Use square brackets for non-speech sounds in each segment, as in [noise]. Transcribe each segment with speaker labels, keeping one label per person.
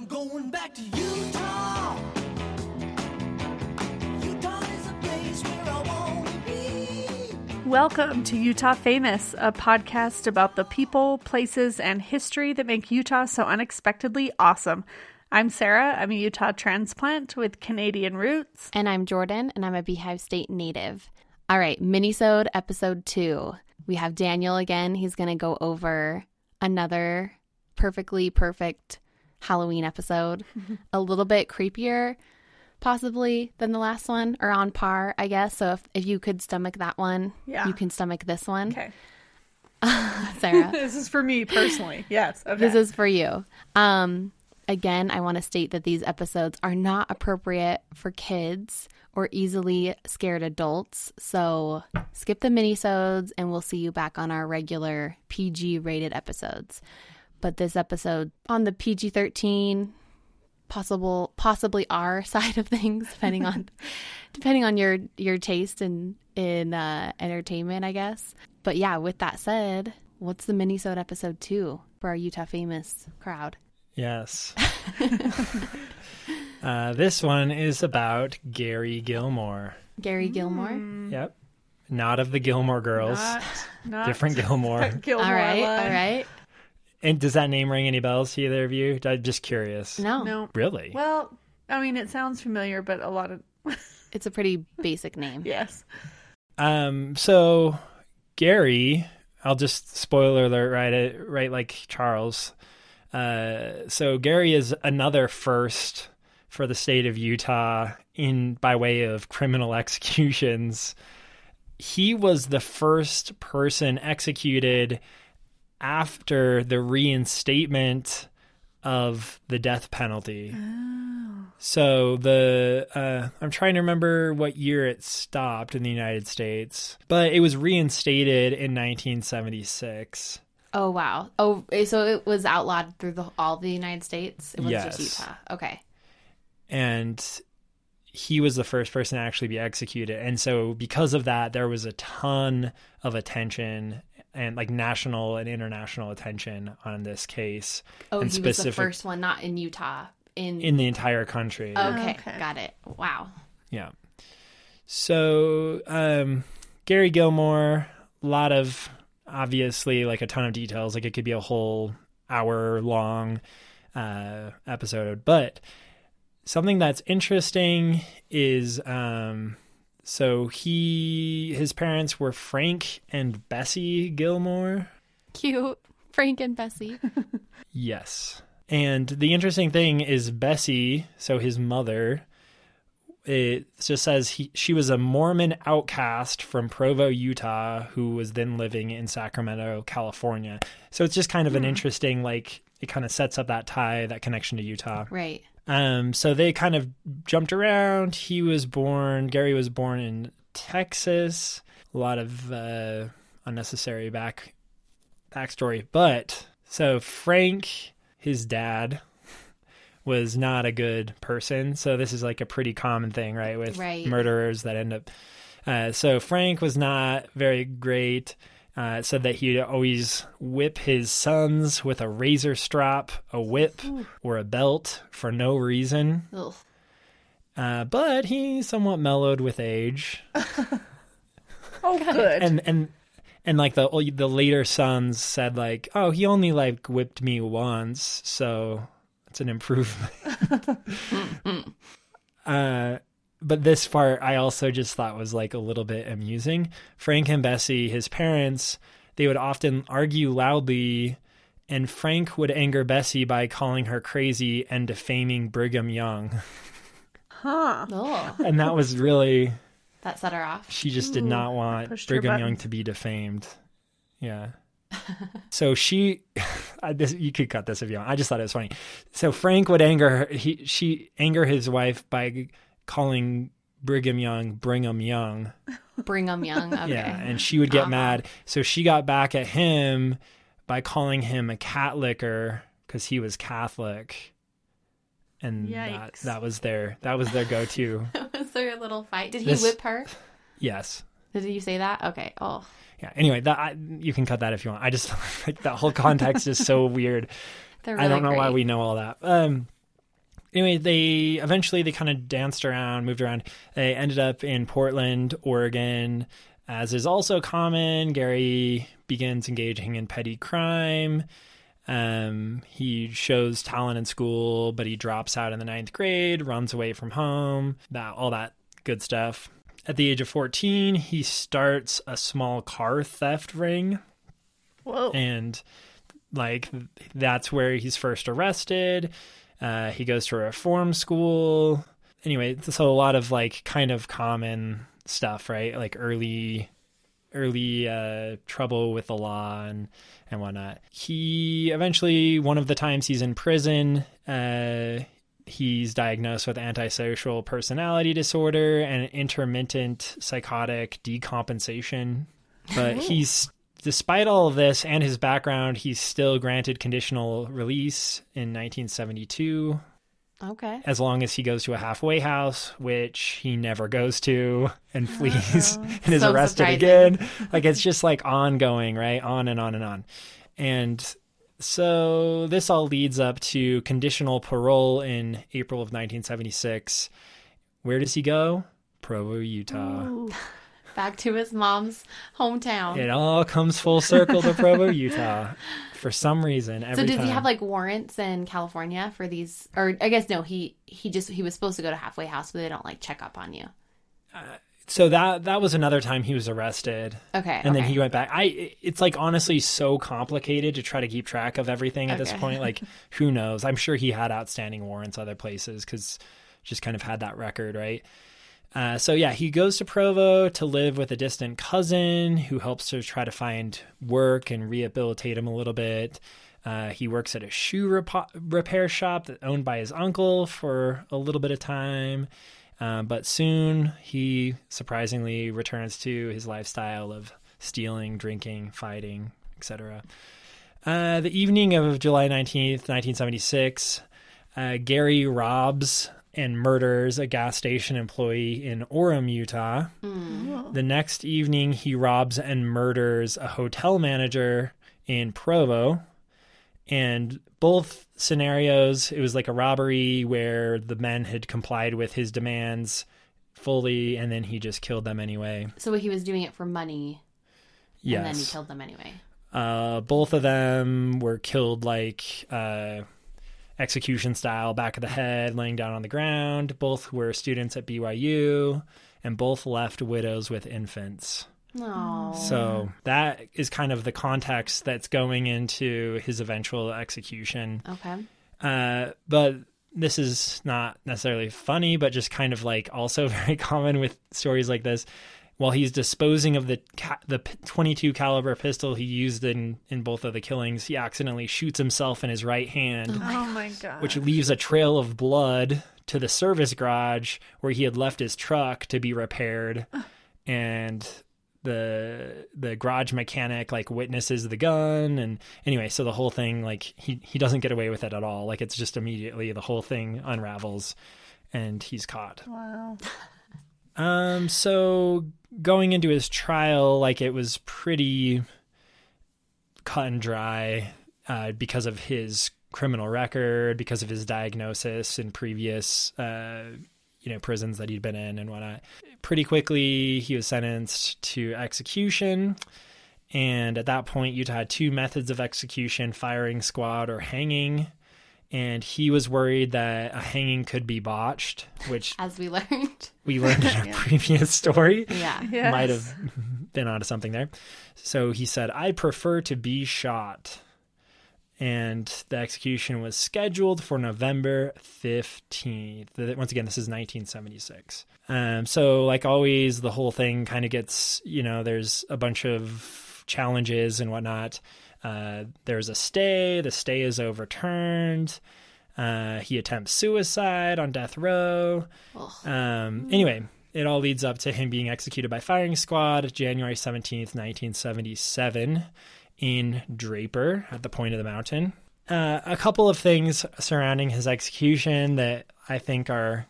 Speaker 1: I'm going back to Utah. Utah is a place where I want to be.
Speaker 2: Welcome to Utah Famous, a podcast about the people, places, and history that make Utah so unexpectedly awesome. I'm Sarah. I'm a Utah transplant with Canadian roots.
Speaker 3: And I'm Jordan, and I'm a Beehive State native. All right, Minisode episode two. We have Daniel again. He's going to go over another perfectly perfect Halloween episode. [laughs] a little bit creepier, possibly, than the last one, or on par, I guess. So if, if you could stomach that one,
Speaker 2: Yeah.
Speaker 3: you can stomach this one.
Speaker 2: Okay. [laughs]
Speaker 3: Sarah. [laughs]
Speaker 2: This is for me personally. Yes. Okay.
Speaker 3: This is for you. Um, again, I want to state that these episodes are not appropriate for kids or easily scared adults. So skip the minisodes and we'll see you back on our regular PG rated episodes. But this episode on the PG 13 possible possibly R [laughs] side of things depending on [laughs] depending on your your taste in in uh entertainment I guess. But yeah, with that said, what's the minisode episode 2 for our Utah famous crowd?
Speaker 4: Yes. [laughs] uh, this one is about Gary Gilmore.
Speaker 3: Gary Gilmore.
Speaker 4: Yep. Not of the Gilmore Girls.
Speaker 2: Not, not
Speaker 4: Different Gilmore.
Speaker 2: Gilmore.
Speaker 3: all right,
Speaker 2: I
Speaker 3: all
Speaker 2: lied.
Speaker 3: right.
Speaker 4: And does that name ring any bells to either of you? I'm just curious.
Speaker 3: No.
Speaker 2: No.
Speaker 4: Really?
Speaker 2: Well, I mean, it sounds familiar, but a lot of [laughs]
Speaker 3: It's a pretty basic name.
Speaker 2: yes.
Speaker 4: Um. So Gary, I'll just spoiler alert right at, right like Charles. Uh. So Gary is another first for the state of Utah in by way of criminal [laughs] executions. He was the first person executed after the reinstatement of the death penalty. So the uh, I'm trying to remember what year it stopped in the United States, but it was reinstated in 1976.
Speaker 3: Oh wow. Oh, so it was outlawed through the, all the United States. It was
Speaker 4: Yes.
Speaker 3: just Utah. Okay.
Speaker 4: and he was the first person to actually be executed. And so because of that, there was a ton of attention and like national and international attention on this case
Speaker 3: Oh,
Speaker 4: and
Speaker 3: he was the first one, not in Utah. In,
Speaker 4: in the entire country.
Speaker 3: okay,
Speaker 2: Okay.
Speaker 3: got it. Wow.
Speaker 4: Yeah. So, um, Gary Gilmore, a lot of obviously like a ton of details. Like it could be a whole hour long uh, episode, but something that's interesting is um, so he his parents were Frank and Bessie Gilmore.
Speaker 3: Cute. Frank and Bessie. [laughs]
Speaker 4: Yes. And the interesting thing is Bessie, so his mother, it just says he, she was a Mormon outcast from Provo, Utah, who was then living in Sacramento, California. So it's just kind of an hmm. interesting, like, it kind of sets up that tie, that connection to Utah.
Speaker 3: right.
Speaker 4: Um, so they kind of jumped around. He was born, Gary was born in Texas. A lot of uh, unnecessary back backstory, but so Frank, his dad, was not a good person. So this is like a pretty common thing, right, with
Speaker 3: Right.
Speaker 4: murderers that end up. Uh, so Frank was not very great. Uh, said that he'd always whip his sons with a razor strap, a whip, or a belt for no reason. Uh, but he somewhat mellowed with age, [laughs]
Speaker 2: Oh, good.
Speaker 4: and and and like the the later sons said, like, oh, he only like whipped me once, so it's an improvement. [laughs] uh, but this part I also just thought was like a little bit amusing. Frank and Bessie, his parents, they would often argue loudly. And Frank would anger Bessie by calling her crazy and defaming Brigham Young.
Speaker 2: huh.
Speaker 3: Oh,
Speaker 4: And that was really
Speaker 3: that set her off.
Speaker 4: She just did not want Brigham Young to be defamed. Yeah. [laughs] so she, [laughs] I, this, you could cut this if you want. I just thought it was funny. So Frank would anger her. He, she anger his wife by calling Brigham Young Brigham Young.
Speaker 3: Brigham Young. Okay.
Speaker 4: Yeah, and she would get
Speaker 3: Uh-huh.
Speaker 4: mad. So she got back at him by calling him a cat licker because he was Catholic. And that,
Speaker 2: Yikes.
Speaker 4: that was their that was their go to. [laughs]
Speaker 3: was their little fight? Did he
Speaker 4: This-
Speaker 3: whip her?
Speaker 4: yes.
Speaker 3: Did you say that? Okay. Oh,
Speaker 4: Yeah. Anyway, that I, you can cut that if you want. I just [laughs] like that whole context is so [laughs] weird.
Speaker 3: they're
Speaker 4: I don't know why we know all that. Um, anyway, they eventually they kind of danced around, moved around. They ended up in Portland, Oregon. As is also common, Gary begins engaging in petty crime. Um, he shows talent in school, but he drops out in the ninth grade, runs away from home, that all that good stuff. At the age of 14, he starts a small car theft ring
Speaker 2: Whoa.
Speaker 4: and like that's where he's first arrested. Uh, he goes to a reform school. Anyway, so a lot of like kind of common stuff, right? Like early, early uh, trouble with the law and and whatnot. He eventually, one of the times he's in prison, uh, he's diagnosed with antisocial personality disorder and intermittent psychotic decompensation. But he's despite all of this and his background, he's still granted conditional release in 1972
Speaker 3: Okay.
Speaker 4: as long as he goes to a halfway house, which he never goes to and oh, flees [laughs] [laughs] and is
Speaker 3: So
Speaker 4: arrested
Speaker 3: surprising.
Speaker 4: again. Like it's just like ongoing, right? On and on and on. And so this all leads up to conditional parole in April of 1976. Where does he go? Provo, Utah. [laughs]
Speaker 3: Back to his mom's hometown.
Speaker 4: It all comes full circle to Provo, [laughs] Utah. For some reason, every
Speaker 3: so does
Speaker 4: time.
Speaker 3: he have like warrants in California for these? Or I guess no. He he just he was supposed to go to halfway house, but they don't like check up on you.
Speaker 4: Uh, so that that was another time he was arrested.
Speaker 3: Okay.
Speaker 4: and then he went back. I it's like honestly so complicated to try to keep track of everything at this point. Like [laughs] who knows? I'm sure he had outstanding warrants other places because just kind of had that record, right? Uh, so yeah, he goes to Provo to live with a distant cousin who helps to try to find work and rehabilitate him a little bit. Uh, he works at a shoe repa- repair shop that owned by his uncle for a little bit of time. Um, but soon he surprisingly returns to his lifestyle of stealing, drinking, fighting, etc. Uh, the evening of July 19th, 1976, uh, Gary robs and murders a gas station employee in Orem, Utah. The next evening, he robs and murders a hotel manager in Provo. And both scenarios, it was like a robbery where the men had complied with his demands fully, and then he just killed them anyway.
Speaker 3: So he was doing it for money,
Speaker 4: Yes.
Speaker 3: and then he killed them anyway.
Speaker 4: Uh, both of them were killed like uh, execution style, back of the head, laying down on the ground. Both were students at BYU, and both left widows with infants.
Speaker 3: No.
Speaker 4: So that is kind of the context that's going into his eventual execution.
Speaker 3: Okay.
Speaker 4: Uh, but this is not necessarily funny, but just kind of like also [laughs] very common with stories like this. While he's disposing of the ca- the 22 caliber pistol he used in in both of the killings, he accidentally shoots himself in his right hand,
Speaker 2: Oh my oh god.
Speaker 4: which leaves a trail of blood to the service garage where he had left his truck to be repaired, and the the garage mechanic like witnesses the gun. And anyway so the whole thing like he he doesn't get away with it at all. Like it's just immediately the whole thing unravels and he's caught.
Speaker 2: Wow. [laughs]
Speaker 4: um so going into his trial like it was pretty cut and dry uh, because of his criminal record because of his diagnosis in previous uh, you know prisons that he'd been in and whatnot. Pretty quickly he was sentenced to execution. And at that point utah had two methods of execution firing squad or hanging and he was worried that a hanging could be botched which
Speaker 3: As we learned.
Speaker 4: we learned in [laughs] a previous story
Speaker 3: Yeah.
Speaker 2: Yes.
Speaker 4: might have been onto something there. So he said, I prefer to be shot. And the execution was scheduled for November 15th. Once again, this is 1976. Um, so, like always, the whole thing kind of gets, you know, there's a bunch of challenges and whatnot. Uh, there's a stay, the stay is overturned. Uh, he attempts suicide on death row. Um, anyway, it all leads up to him being executed by firing squad January 17th, 1977, in Draper at the point of the mountain. Uh, a couple of things surrounding his execution that I think are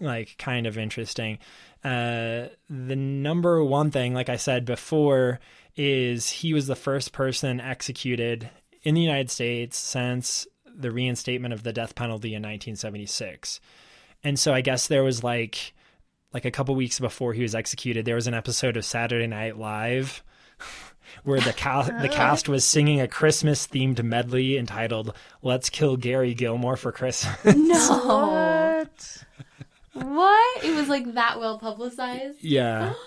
Speaker 4: like kind of interesting. Uh, the number one thing, like I said before, is he was the first person executed in the United States since the reinstatement of the death penalty in 1976. And so I guess there was like like a couple weeks before he was executed, there was an episode of Saturday Night Live [laughs] where the cast the cast was singing a Christmas themed medley entitled "Let's Kill Gary Gilmore for Christmas."
Speaker 3: No. [laughs] [laughs]
Speaker 2: What?
Speaker 3: What? It was like that well publicized.
Speaker 4: yeah. [gasps]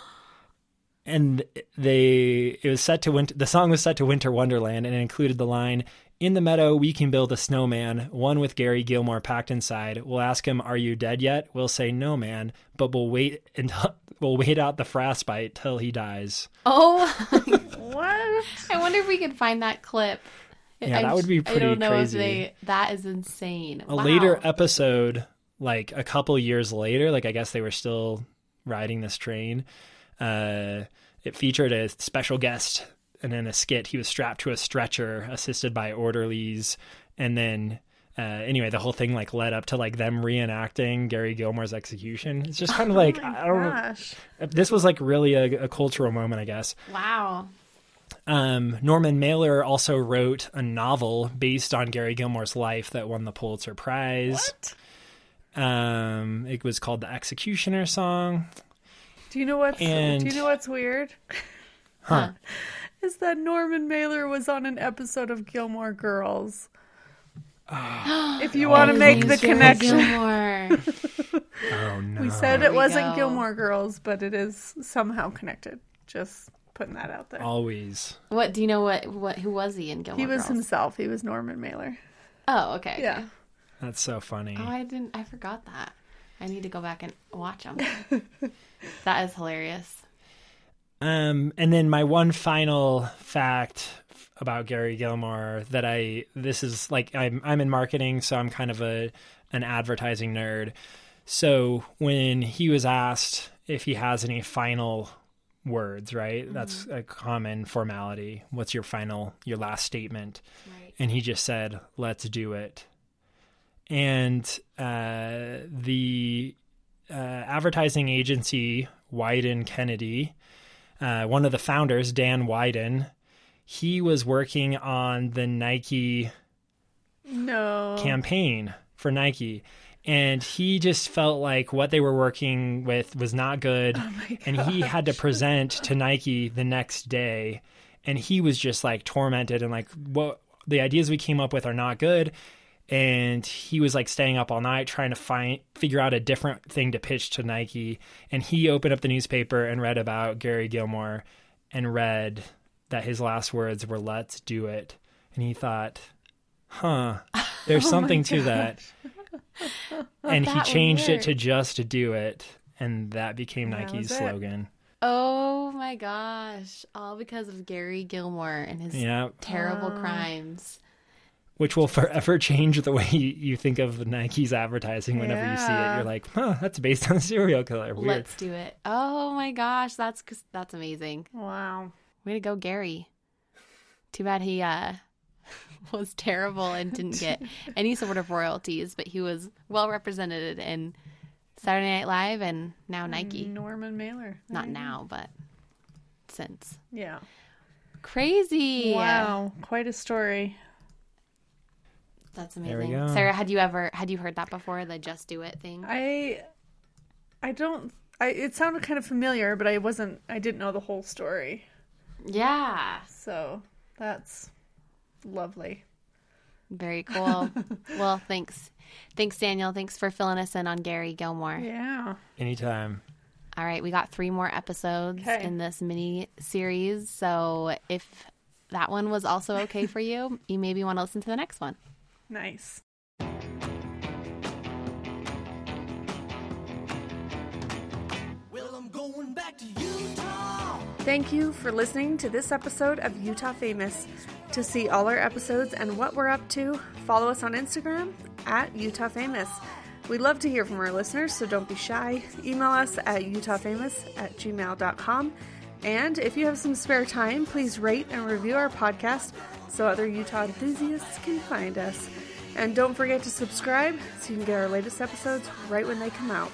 Speaker 4: And they it was set to winter the song was set to Winter Wonderland and it included the line in the meadow, we can build a snowman, one with Gary Gilmore packed inside. We'll ask him, "Are you dead yet?" We'll say, "No, man," but we'll wait until [laughs] we'll wait out the frostbite till he dies.
Speaker 3: Oh, [laughs]
Speaker 2: What?
Speaker 3: I wonder if we could find that clip.
Speaker 4: Yeah, that would be
Speaker 3: I
Speaker 4: pretty
Speaker 3: don't know
Speaker 4: crazy.
Speaker 3: if they. That is insane.
Speaker 4: A
Speaker 3: Wow.
Speaker 4: later episode, like a couple years later, like I guess they were still riding this train. Uh, it featured a special guest, and in a skit, he was strapped to a stretcher, assisted by orderlies, and then. Uh, anyway, the whole thing like led up to like them reenacting Gary Gilmore's execution. It's just kind of like
Speaker 2: Oh my
Speaker 4: I don't know.
Speaker 2: gosh.
Speaker 4: This was like really a, a cultural moment, I guess.
Speaker 3: Wow.
Speaker 4: Um, Norman Mailer also wrote a novel based on Gary Gilmore's life that won the Pulitzer Prize.
Speaker 2: What?
Speaker 4: Um, it was called the Executioner Song.
Speaker 2: Do you know what's
Speaker 4: And-
Speaker 2: Do you know what's weird?
Speaker 4: Huh.
Speaker 2: Is that Norman Mailer was on an episode of Gilmore Girls. [gasps] if you want to make the connection. [laughs]
Speaker 4: Oh no!
Speaker 2: We said
Speaker 3: There
Speaker 2: it
Speaker 3: we
Speaker 2: wasn't
Speaker 3: go.
Speaker 2: Gilmore Girls, but it is somehow connected. Just putting that out there.
Speaker 4: always.
Speaker 3: what do you know? What what? Who was he in Gilmore
Speaker 2: he was
Speaker 3: Girls?
Speaker 2: himself. He was Norman Mailer.
Speaker 3: Oh, okay.
Speaker 2: Yeah.
Speaker 3: okay.
Speaker 4: That's so funny.
Speaker 3: Oh, I didn't. I forgot that. I need to go back and watch them. [laughs] that is hilarious.
Speaker 4: Um, and then my one final fact about Gary Gilmore that I this is like I'm I'm in marketing, so I'm kind of a an advertising nerd. So when he was asked if he has any final words, right? That's a common formality. What's your final your last statement?
Speaker 3: Right.
Speaker 4: and he just said, "Let's do it." And uh, the uh, advertising agency Wieden Kennedy, uh, one of the founders, Dan Wieden, he was working on the Nike
Speaker 2: No.
Speaker 4: campaign for Nike. And he just felt like what they were working with was not good. and he had to present to Nike the next day. And he was just like tormented and like, what the ideas we came up with are not good. And he was like staying up all night trying to find, figure out a different thing to pitch to Nike. And he opened up the newspaper and read about Gary Gilmore and read that his last words were, let's do it. And he thought, huh, [laughs] there's oh something to that [laughs] and he
Speaker 3: that would
Speaker 4: changed it to just do it and that became
Speaker 2: That
Speaker 4: nike's slogan
Speaker 3: Oh my gosh! All because of Gary Gilmore and his
Speaker 4: yeah
Speaker 3: terrible ah. crimes.
Speaker 4: Which will forever [laughs] change the way you, you think of nike's advertising whenever you see it you're like huh that's based on a serial killer weird
Speaker 3: Let's do it. Oh my gosh, that's that's amazing.
Speaker 2: Wow.
Speaker 3: Way to go, Gary. Too bad he uh [laughs] was terrible and didn't get [laughs] any sort of royalties, but he was well represented in Saturday Night Live and now Nike.
Speaker 2: Norman Mailer.
Speaker 3: Not now, but since.
Speaker 2: Yeah.
Speaker 3: Crazy.
Speaker 2: Wow. Quite a story.
Speaker 3: That's
Speaker 4: There we
Speaker 3: amazing.
Speaker 4: go.
Speaker 3: Sarah, had you ever had you heard that before, the just do it thing?
Speaker 2: I I don't I it sounded kind of familiar, but I wasn't I didn't know the whole story.
Speaker 3: Yeah.
Speaker 2: So that's lovely.
Speaker 3: Very [laughs] cool. well, thanks. Thanks, Daniel. Thanks for filling us in on Gary Gilmore.
Speaker 2: Yeah.
Speaker 4: anytime
Speaker 3: All right, we got three more episodes
Speaker 2: Okay.
Speaker 3: in this mini series. So if that one was also okay for you, you maybe want to listen to the next one.
Speaker 2: Nice.
Speaker 1: Well, I'm going back to Utah.
Speaker 2: Thank you for listening to this episode of Utah Famous. To see all our episodes and what we're up to, follow us on Instagram at Utah Famous. We'd love to hear from our listeners, so don't be shy. Email us at utahfamous at gmail.com. And if you have some spare time, please rate and review our podcast so other Utah enthusiasts can find us. And don't forget to subscribe so you can get our latest episodes right when they come out.